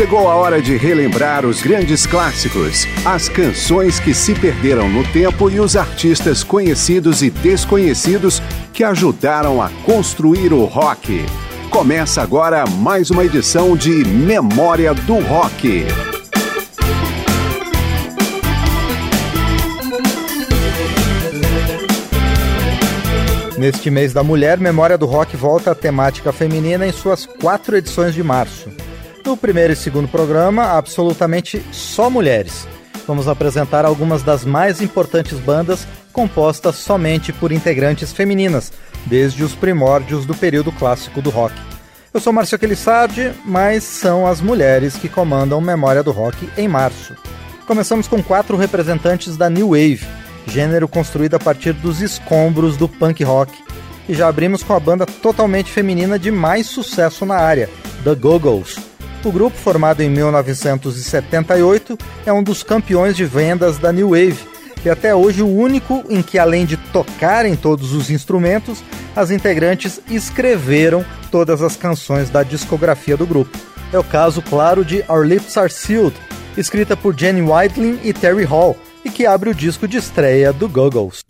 Chegou a hora de relembrar os grandes clássicos, as canções que se perderam no tempo e os artistas conhecidos e desconhecidos que ajudaram a construir o rock. Começa agora mais uma edição de Memória do Rock. Neste mês da mulher, Memória do Rock volta à temática feminina em suas quatro edições de março. No primeiro e segundo programa, absolutamente só mulheres. Vamos apresentar algumas das mais importantes bandas compostas somente por integrantes femininas, desde os primórdios do período clássico do rock. Eu sou Márcio Aquilissardi, mas são as mulheres que comandam Memória do Rock em março. Começamos com quatro representantes da New Wave, gênero construído a partir dos escombros do punk rock. E já abrimos com a banda totalmente feminina de mais sucesso na área, The Go-Go's. O grupo, formado em 1978, é um dos campeões de vendas da New Wave e até hoje o único em que, além de tocarem todos os instrumentos, as integrantes escreveram todas as canções da discografia do grupo. É o caso, claro, de Our Lips Are Sealed, escrita por Jenny Whiteley e Terry Hall, e que abre o disco de estreia do Goggles.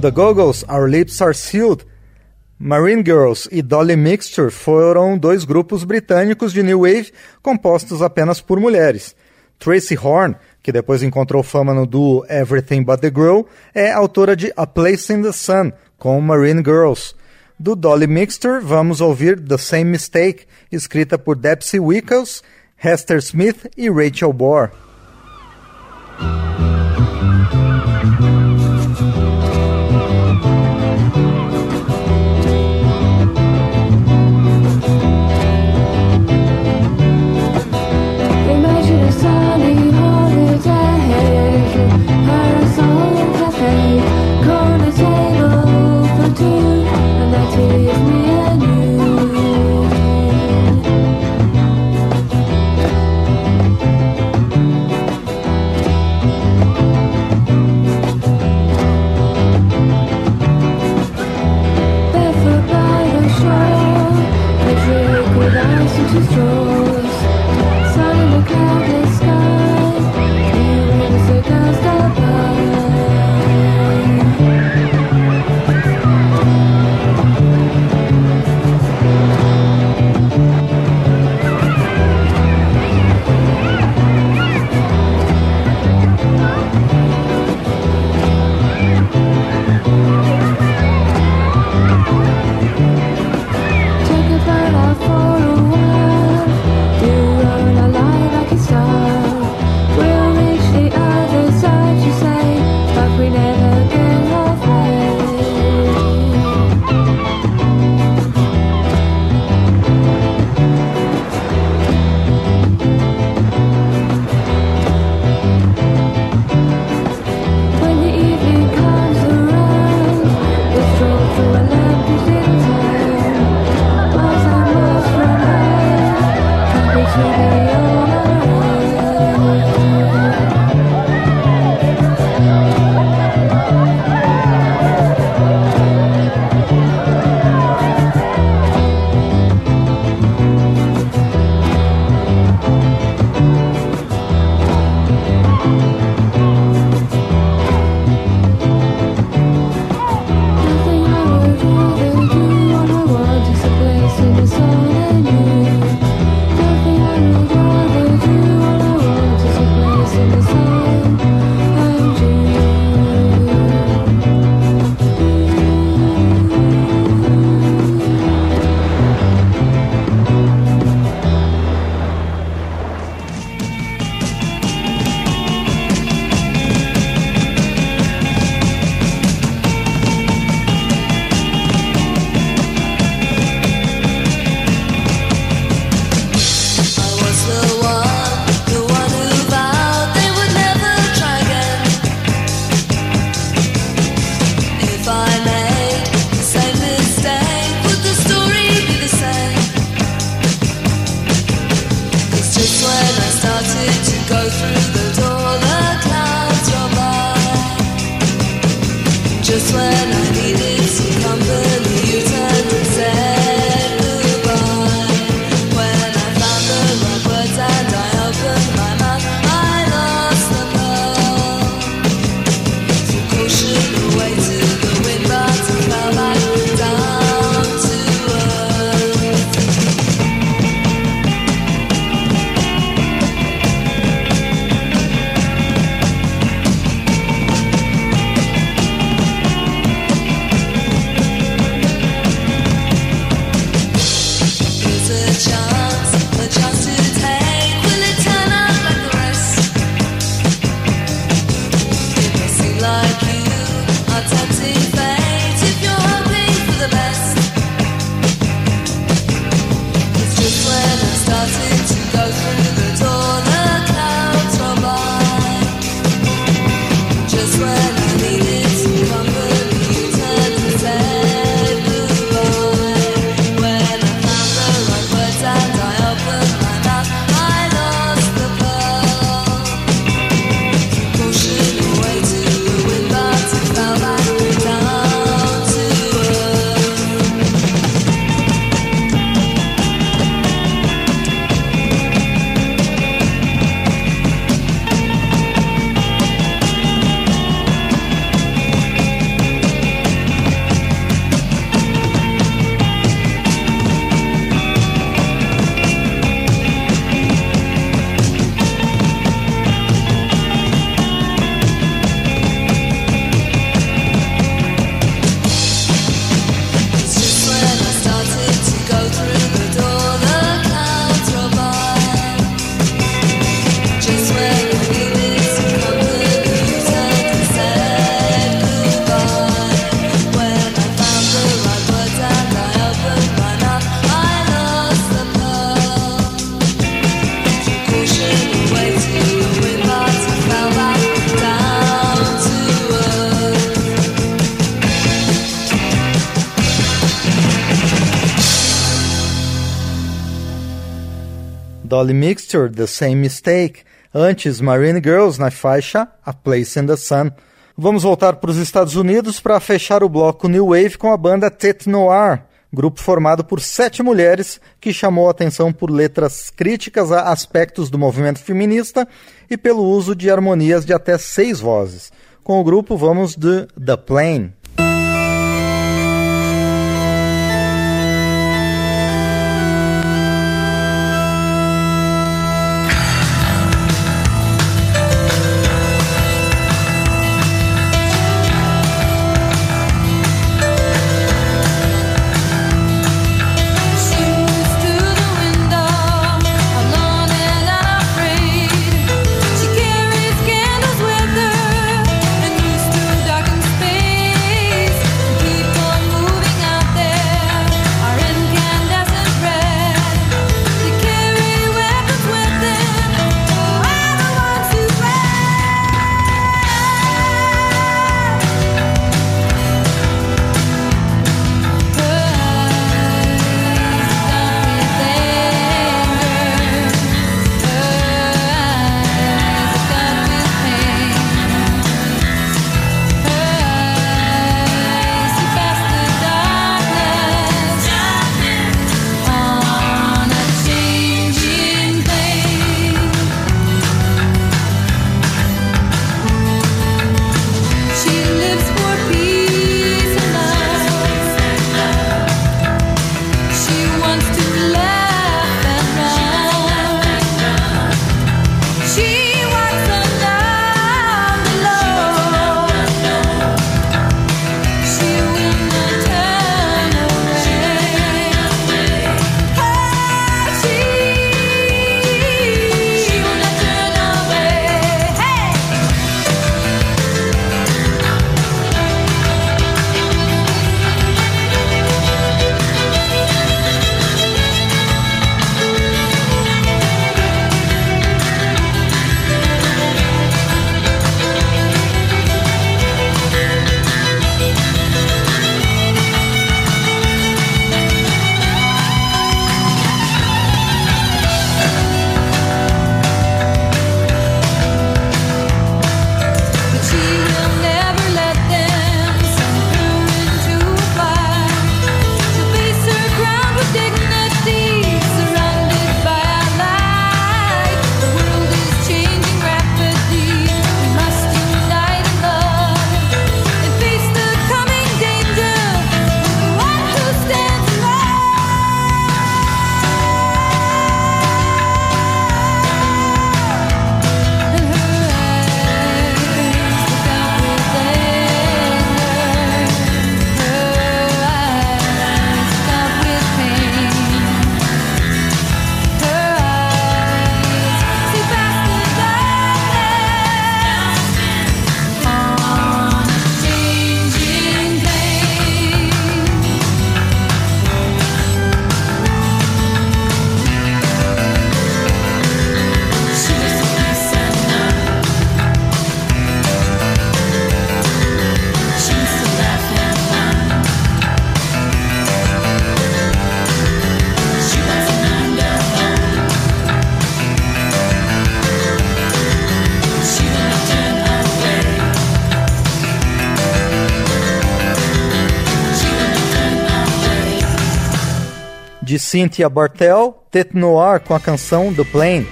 The Goggles, Our Lips Are Sealed, Marine Girls e Dolly Mixture foram dois grupos britânicos de New Wave compostos apenas por mulheres. Tracy Horn, que depois encontrou fama no duo Everything But The Girl, é autora de A Place in the Sun, com Marine Girls. Do Dolly Mixture, vamos ouvir The Same Mistake, escrita por Dempsey Wickles, Hester Smith e Rachel Bohr. Dolly Mixture, The Same Mistake. Antes, Marine Girls na faixa A Place in the Sun. Vamos voltar para os Estados Unidos para fechar o bloco New Wave com a banda Tete Noir, grupo formado por sete mulheres que chamou atenção por letras críticas a aspectos do movimento feminista e pelo uso de harmonias de até seis vozes. Com o grupo vamos de The Plane. Cynthia Bartel, Tete Noir com a canção The Plane.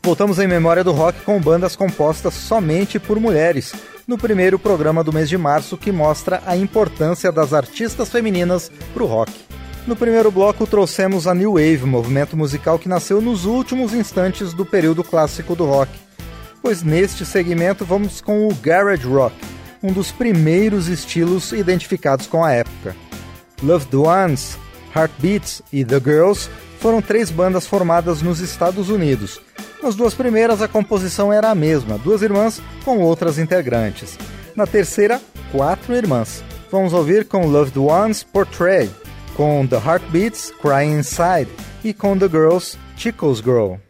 Voltamos em memória do rock com bandas compostas somente por mulheres, no primeiro programa do mês de março que mostra a importância das artistas femininas para o rock. No primeiro bloco trouxemos a New Wave, movimento musical que nasceu nos últimos instantes do período clássico do rock. Pois neste segmento vamos com o Garage Rock, um dos primeiros estilos identificados com a época. Loved Ones, Heartbeats e The Girls foram três bandas formadas nos Estados Unidos, nas duas primeiras, a composição era a mesma, duas irmãs com outras integrantes. Na terceira, quatro irmãs. Vamos ouvir com Loved Ones Portray, com The Heartbeats Crying Inside e com The Girls Chico's Girl.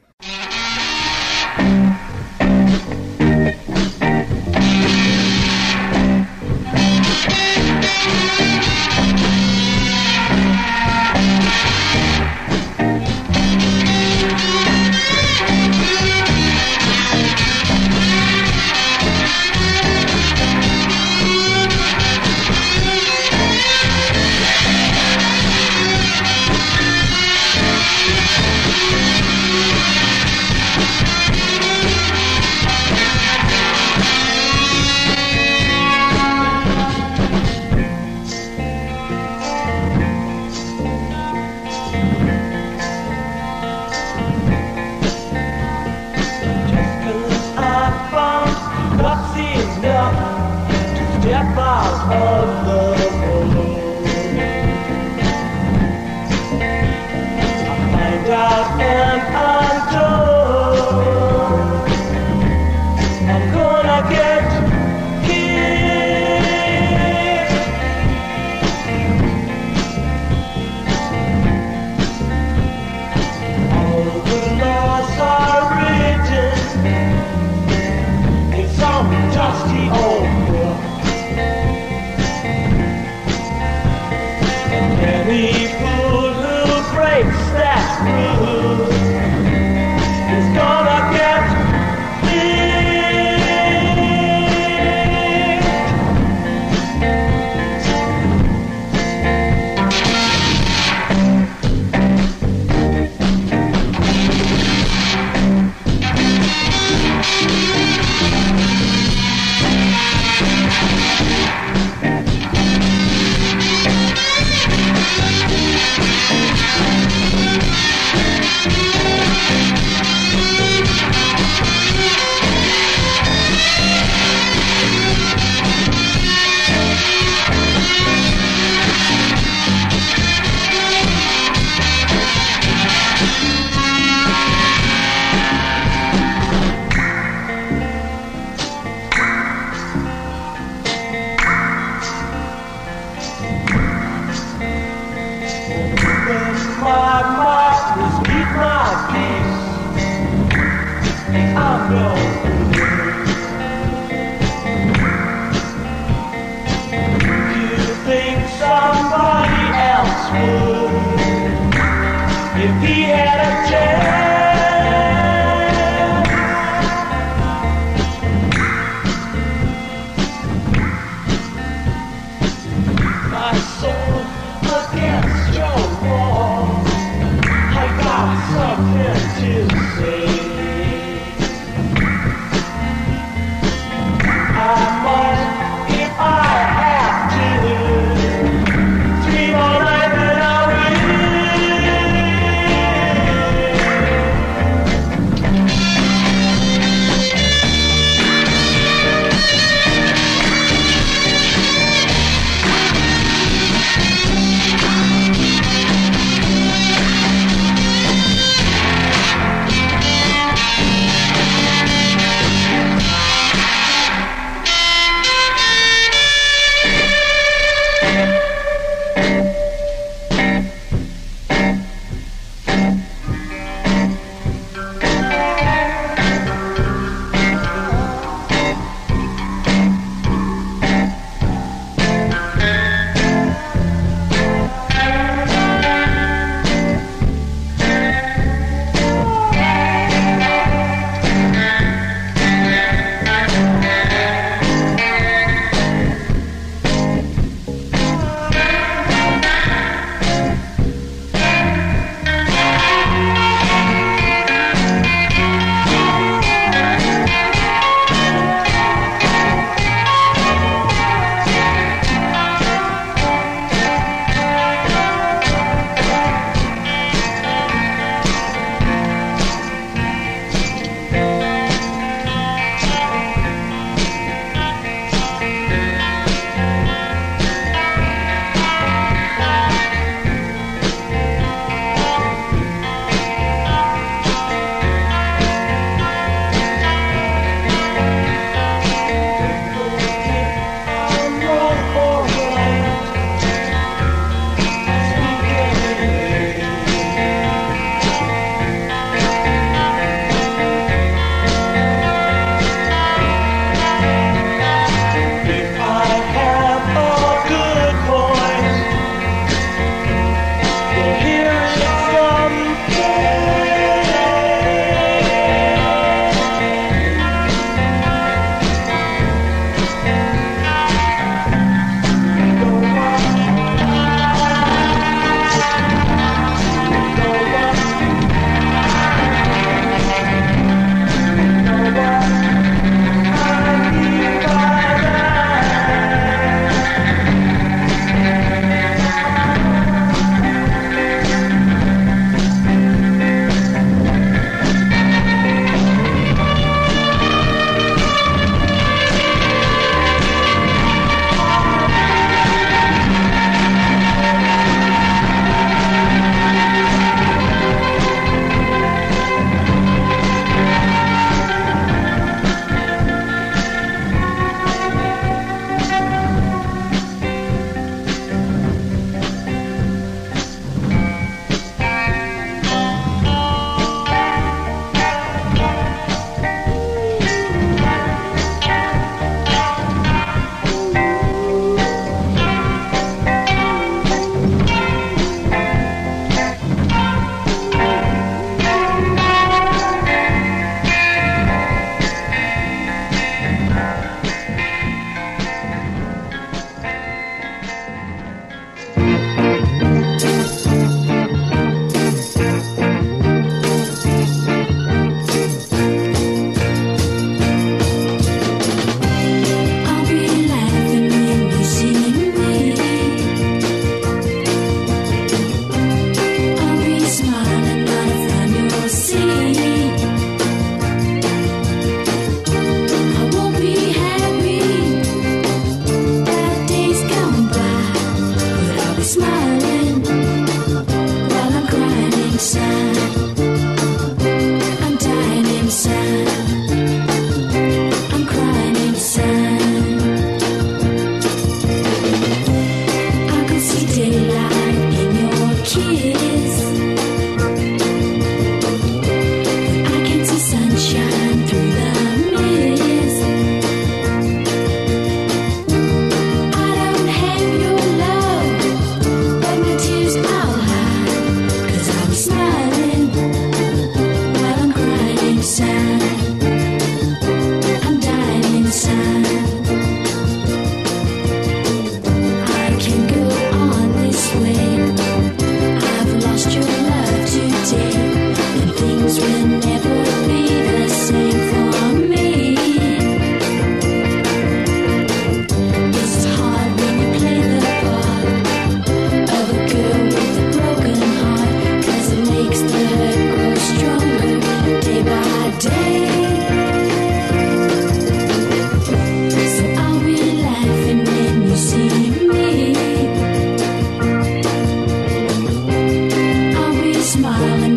smiling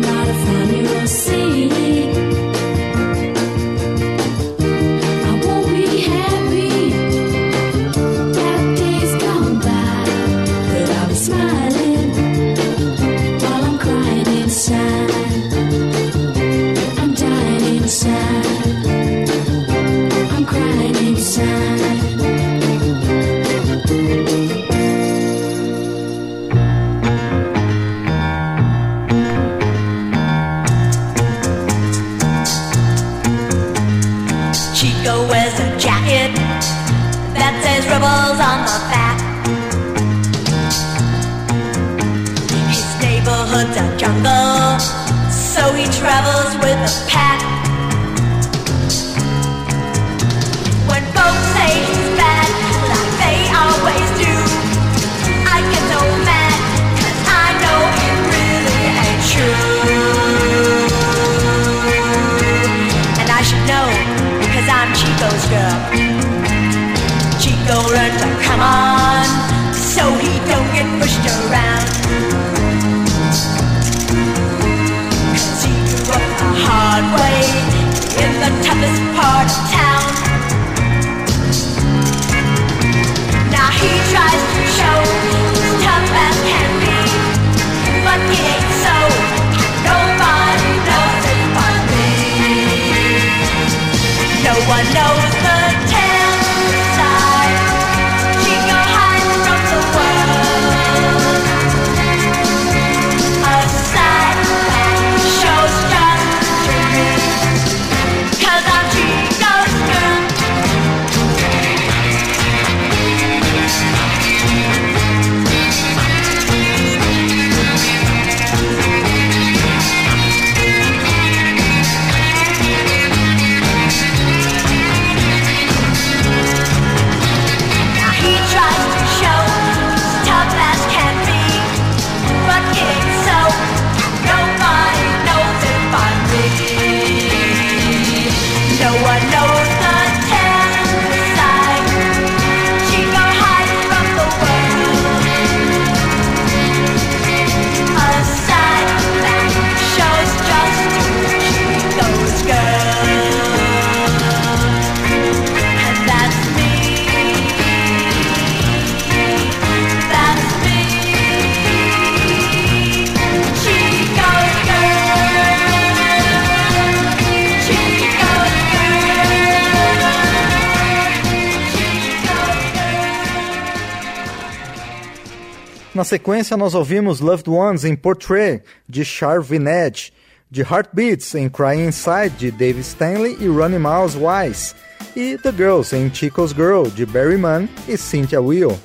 sequência, nós ouvimos Loved Ones em Portrait, de Charvined, de Heartbeats em Crying Inside, de Dave Stanley e Ronnie Miles Wise, e The Girls em Chico's Girl, de Barry Mann e Cynthia Will.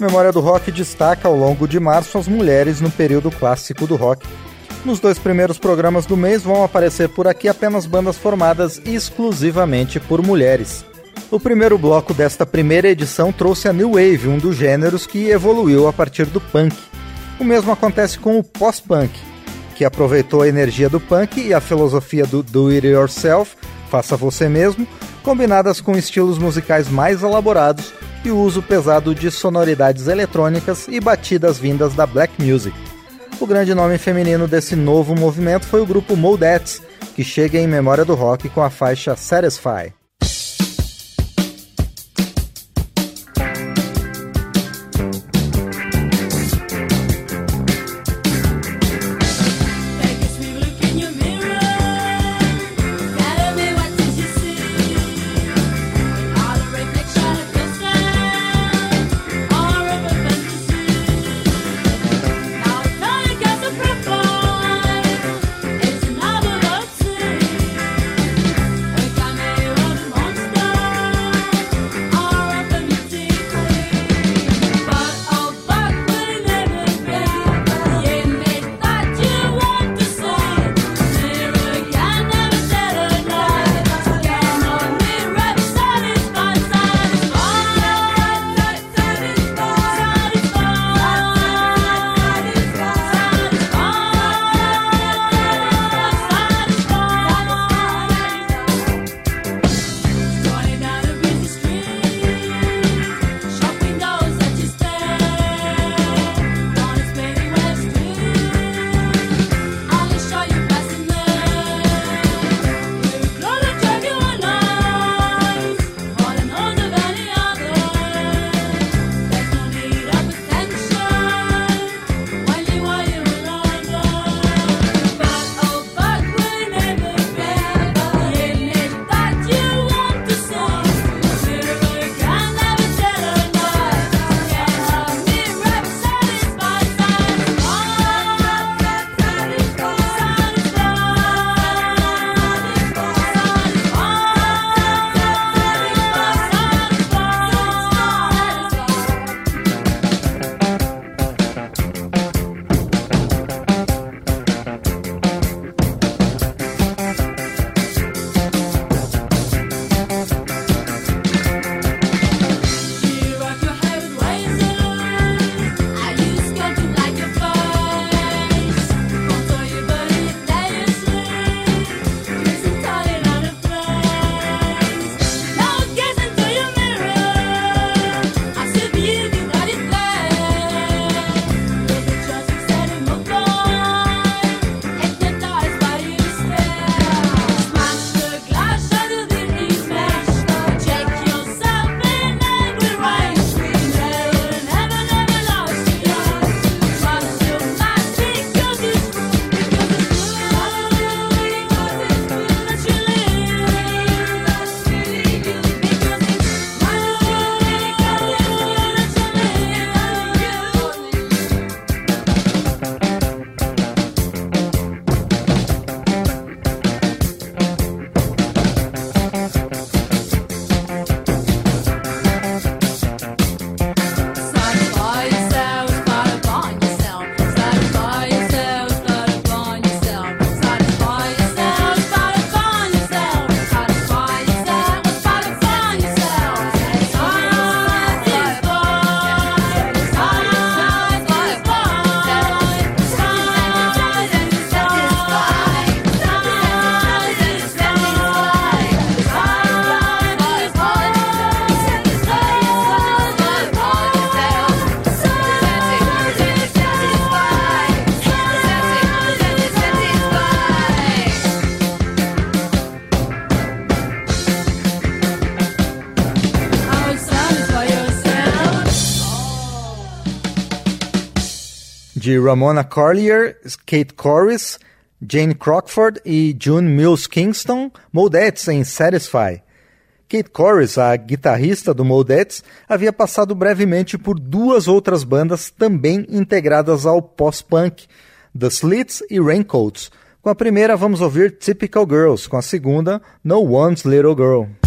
Memória do Rock destaca ao longo de março as mulheres no período clássico do rock. Nos dois primeiros programas do mês vão aparecer por aqui apenas bandas formadas exclusivamente por mulheres. O primeiro bloco desta primeira edição trouxe a New Wave, um dos gêneros que evoluiu a partir do punk. O mesmo acontece com o pós-punk, que aproveitou a energia do punk e a filosofia do do it yourself, faça você mesmo, combinadas com estilos musicais mais elaborados e o uso pesado de sonoridades eletrônicas e batidas vindas da black music. O grande nome feminino desse novo movimento foi o grupo Modettes, que chega em memória do rock com a faixa Satisfy. De Ramona Collier, Kate Corris, Jane Crockford e June Mills Kingston, Moldettes em Satisfy. Kate Corris, a guitarrista do Moldettes, havia passado brevemente por duas outras bandas também integradas ao pós-punk, The Slits e Raincoats. Com a primeira vamos ouvir Typical Girls, com a segunda No One's Little Girl.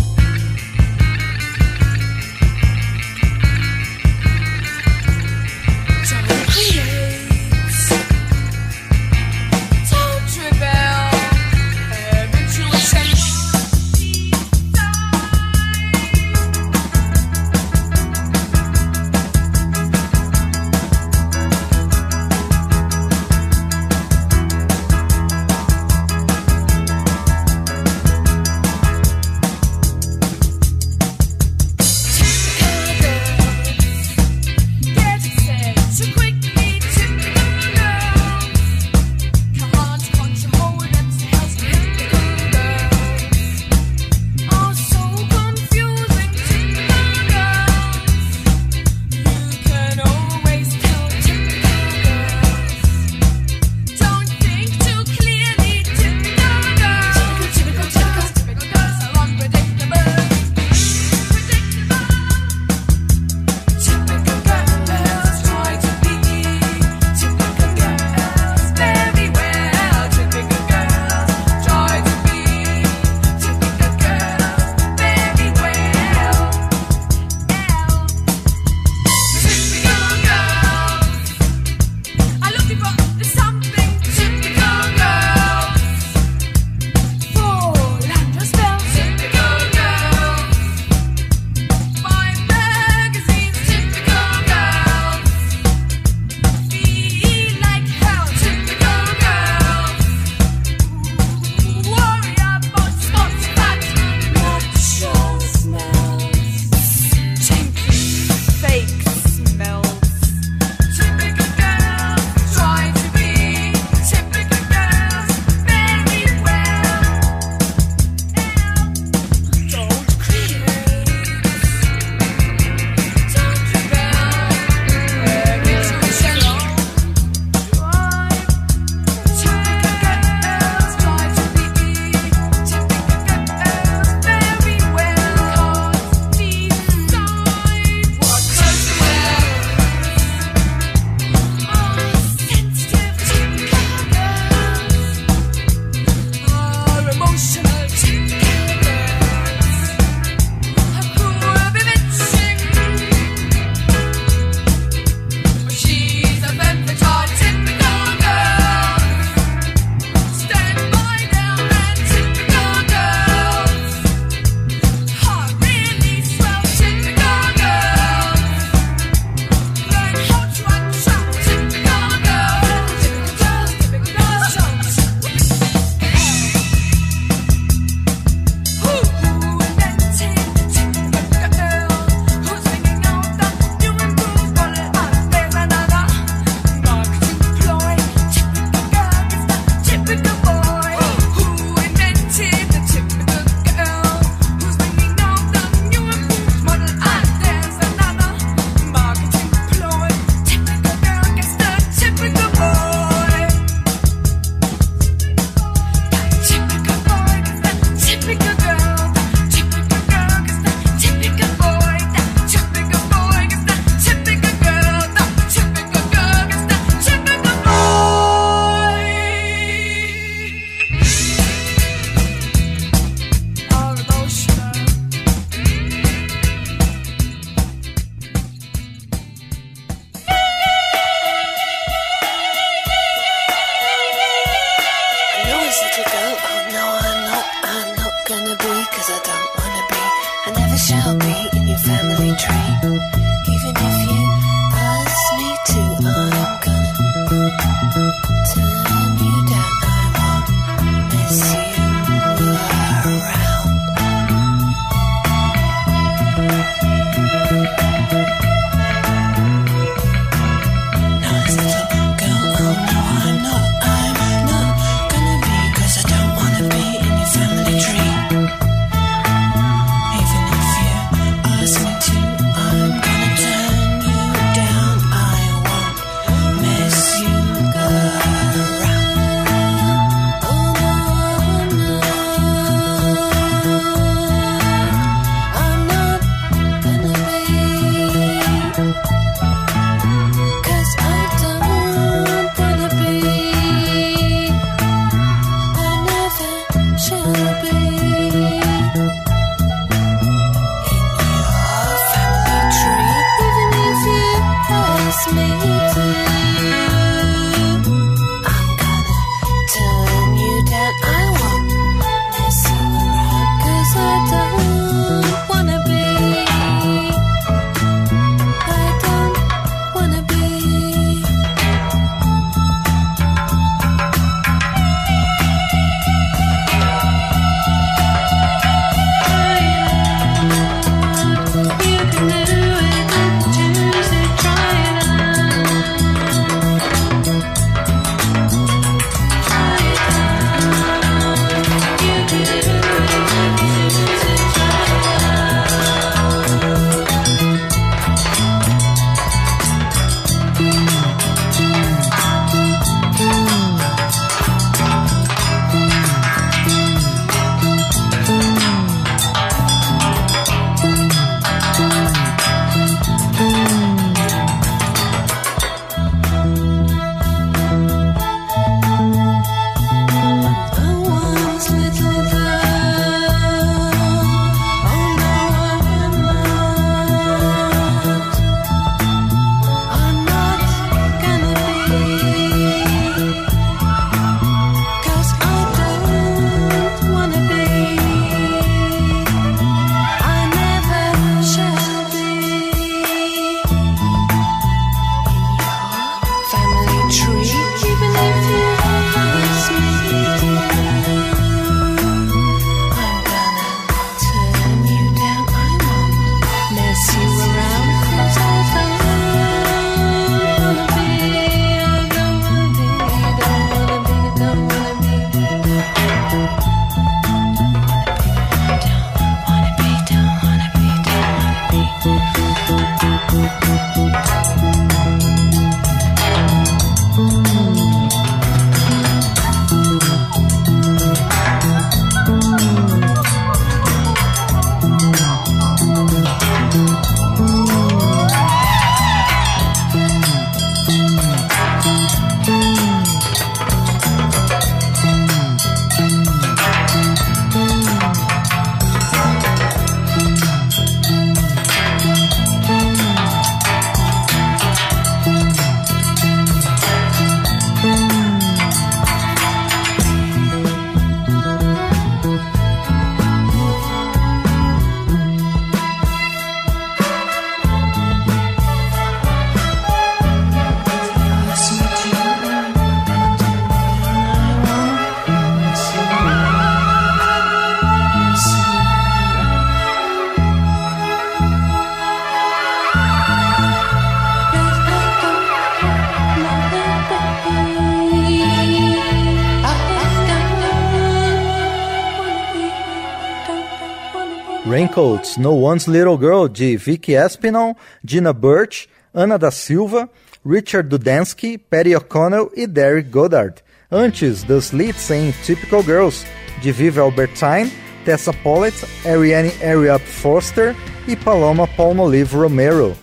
Raincoats, No One's Little Girl, de Vicky Espinal, Gina Birch, Ana da Silva, Richard Dudansky, Patty O'Connell e Derek Goddard. Antes, The Slits em Typical Girls, de Viv Albertine, Tessa Pollitt, Ariane Ariap Foster e Paloma Palmolive Romero.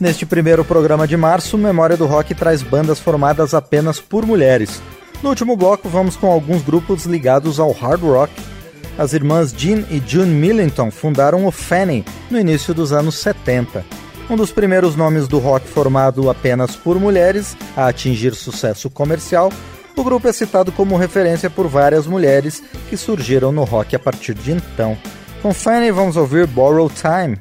Neste primeiro programa de março, Memória do Rock traz bandas formadas apenas por mulheres. No último bloco, vamos com alguns grupos ligados ao hard rock. As irmãs Jean e June Millington fundaram o Fanny no início dos anos 70. Um dos primeiros nomes do rock formado apenas por mulheres a atingir sucesso comercial, o grupo é citado como referência por várias mulheres que surgiram no rock a partir de então. Com Fanny, vamos ouvir Borrow Time.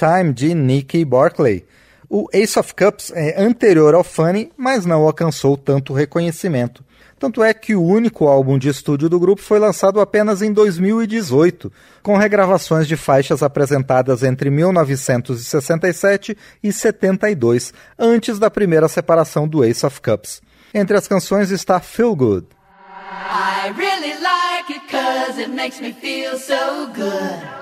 Time de Nicky Barclay. O Ace of Cups é anterior ao Funny, mas não alcançou tanto reconhecimento. Tanto é que o único álbum de estúdio do grupo foi lançado apenas em 2018, com regravações de faixas apresentadas entre 1967 e 72, antes da primeira separação do Ace of Cups. Entre as canções está Feel Good. I really like it cause it makes me feel so good.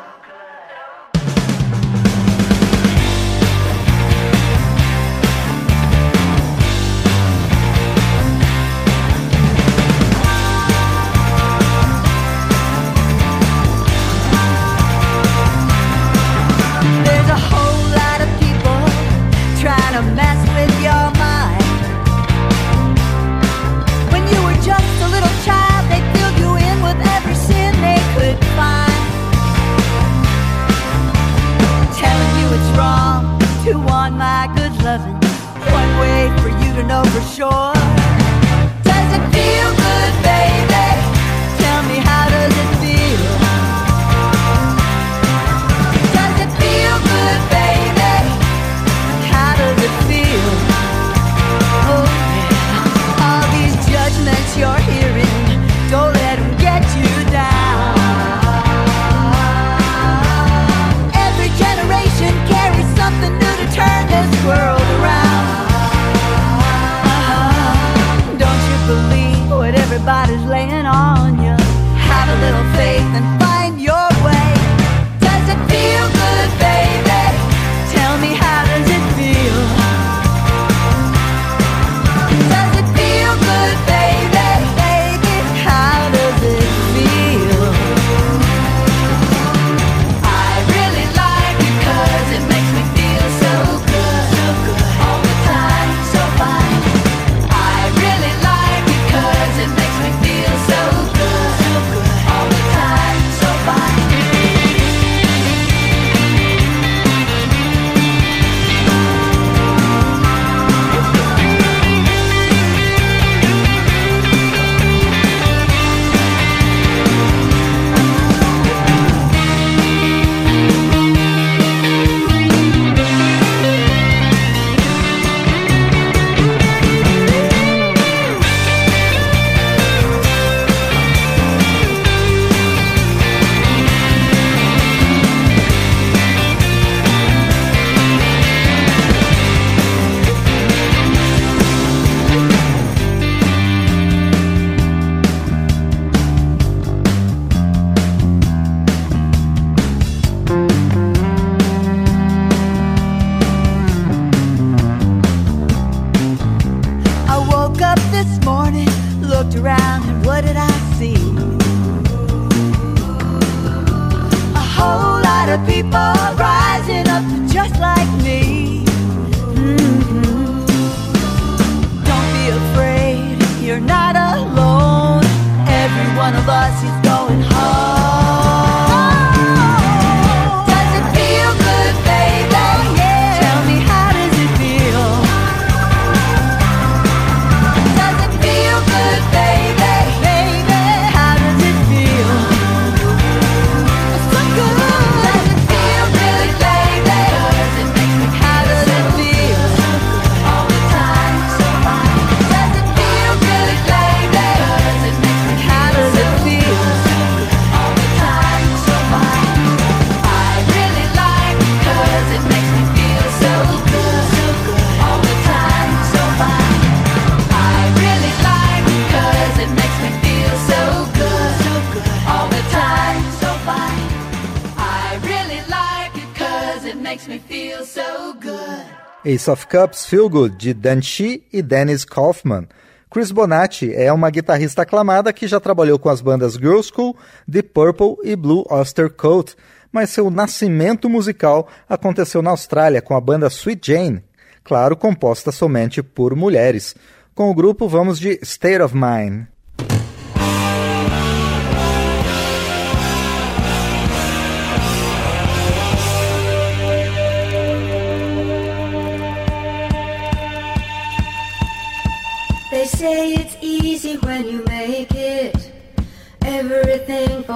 Of Cups Feel Good, de Dan Shi e Dennis Kaufman. Chris Bonatti é uma guitarrista aclamada que já trabalhou com as bandas Girl School, The Purple e Blue Oyster Cult, mas seu nascimento musical aconteceu na Austrália com a banda Sweet Jane, claro, composta somente por mulheres. Com o grupo vamos de State of Mind.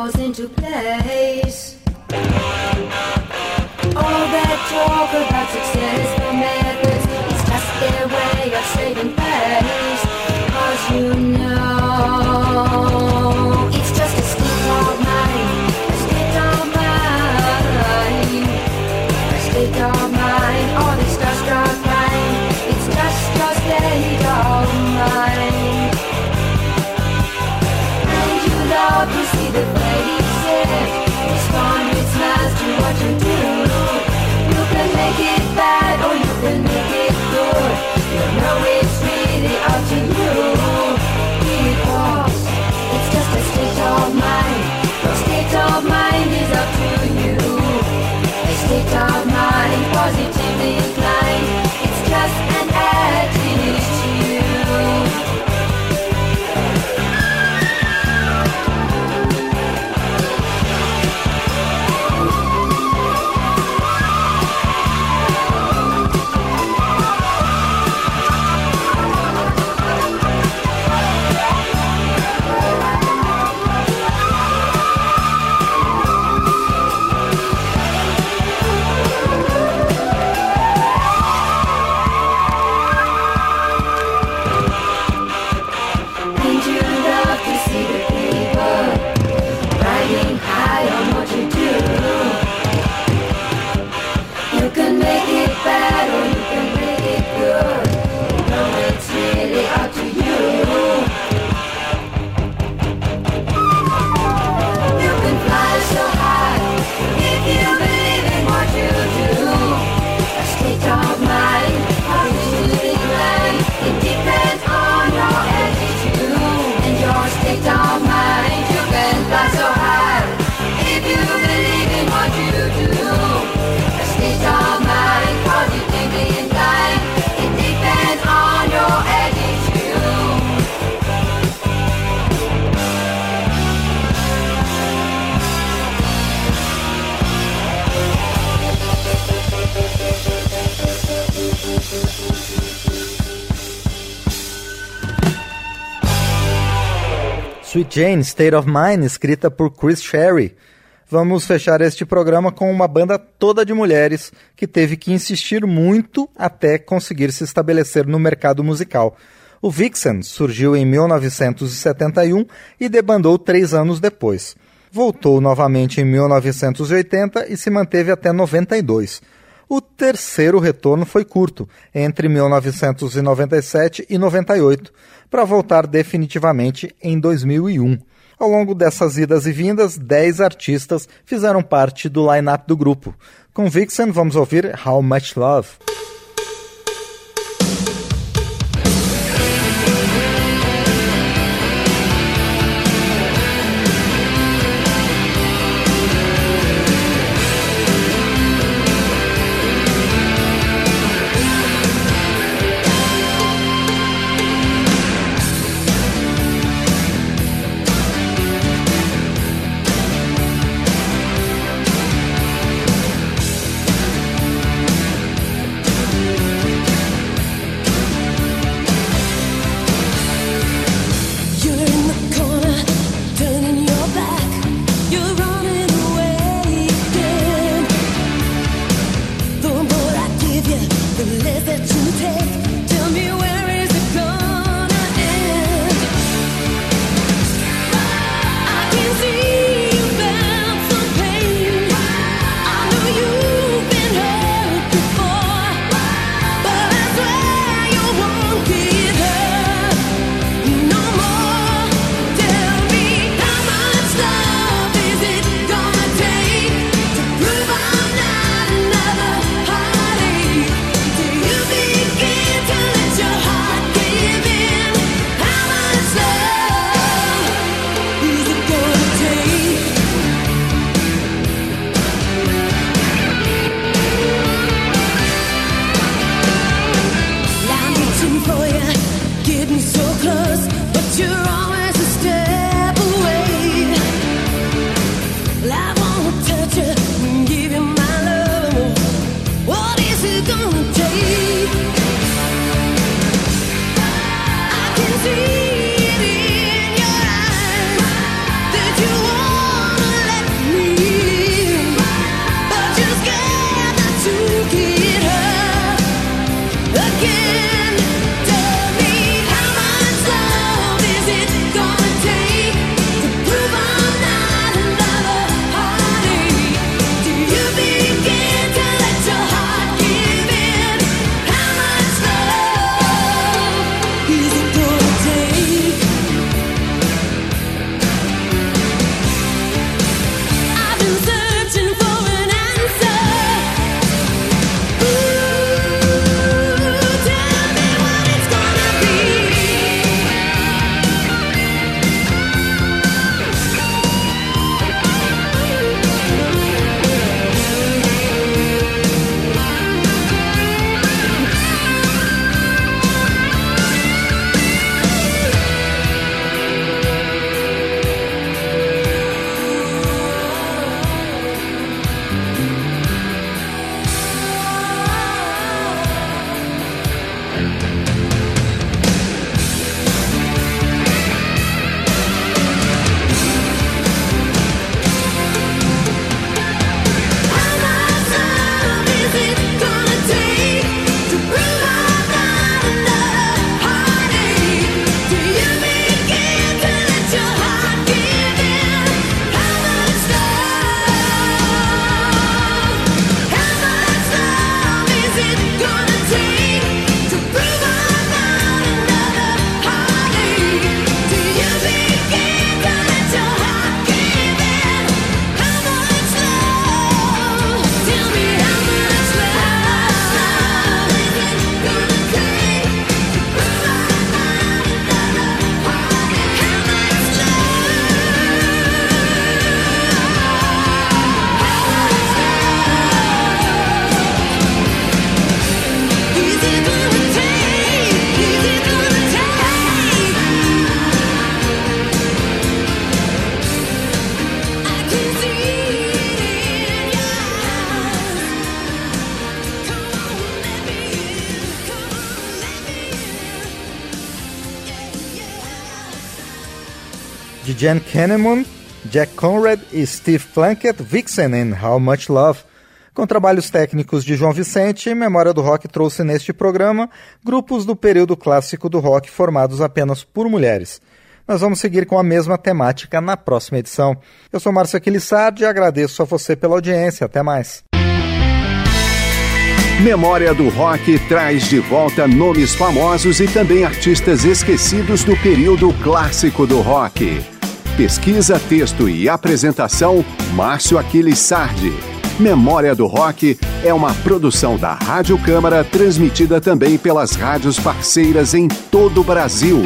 falls into place. All that talk about success, madness, is just there. take it Sweet Jane, State of Mind, escrita por Chris Sherry. Vamos fechar este programa com uma banda toda de mulheres que teve que insistir muito até conseguir se estabelecer no mercado musical. O Vixen surgiu em 1971 e debandou três anos depois. Voltou novamente em 1980 e se manteve até 92. O terceiro retorno foi curto, entre 1997 e 98, para voltar definitivamente em 2001. Ao longo dessas idas e vindas, 10 artistas fizeram parte do line-up do grupo. Com Vixen, vamos ouvir How Much Love. Jan Kahneman, Jack Conrad e Steve Plunkett, Vixen em How Much Love. Com trabalhos técnicos de João Vicente, Memória do Rock trouxe neste programa grupos do período clássico do rock formados apenas por mulheres. Nós vamos seguir com a mesma temática na próxima edição. Eu sou Márcio Aquilissardi e agradeço a você pela audiência. Até mais. Memória do Rock traz de volta nomes famosos e também artistas esquecidos do período clássico do rock. Pesquisa, texto e apresentação, Márcio Aquiles Sardi. Memória do Rock é uma produção da Rádio Câmara, transmitida também pelas rádios parceiras em todo o Brasil.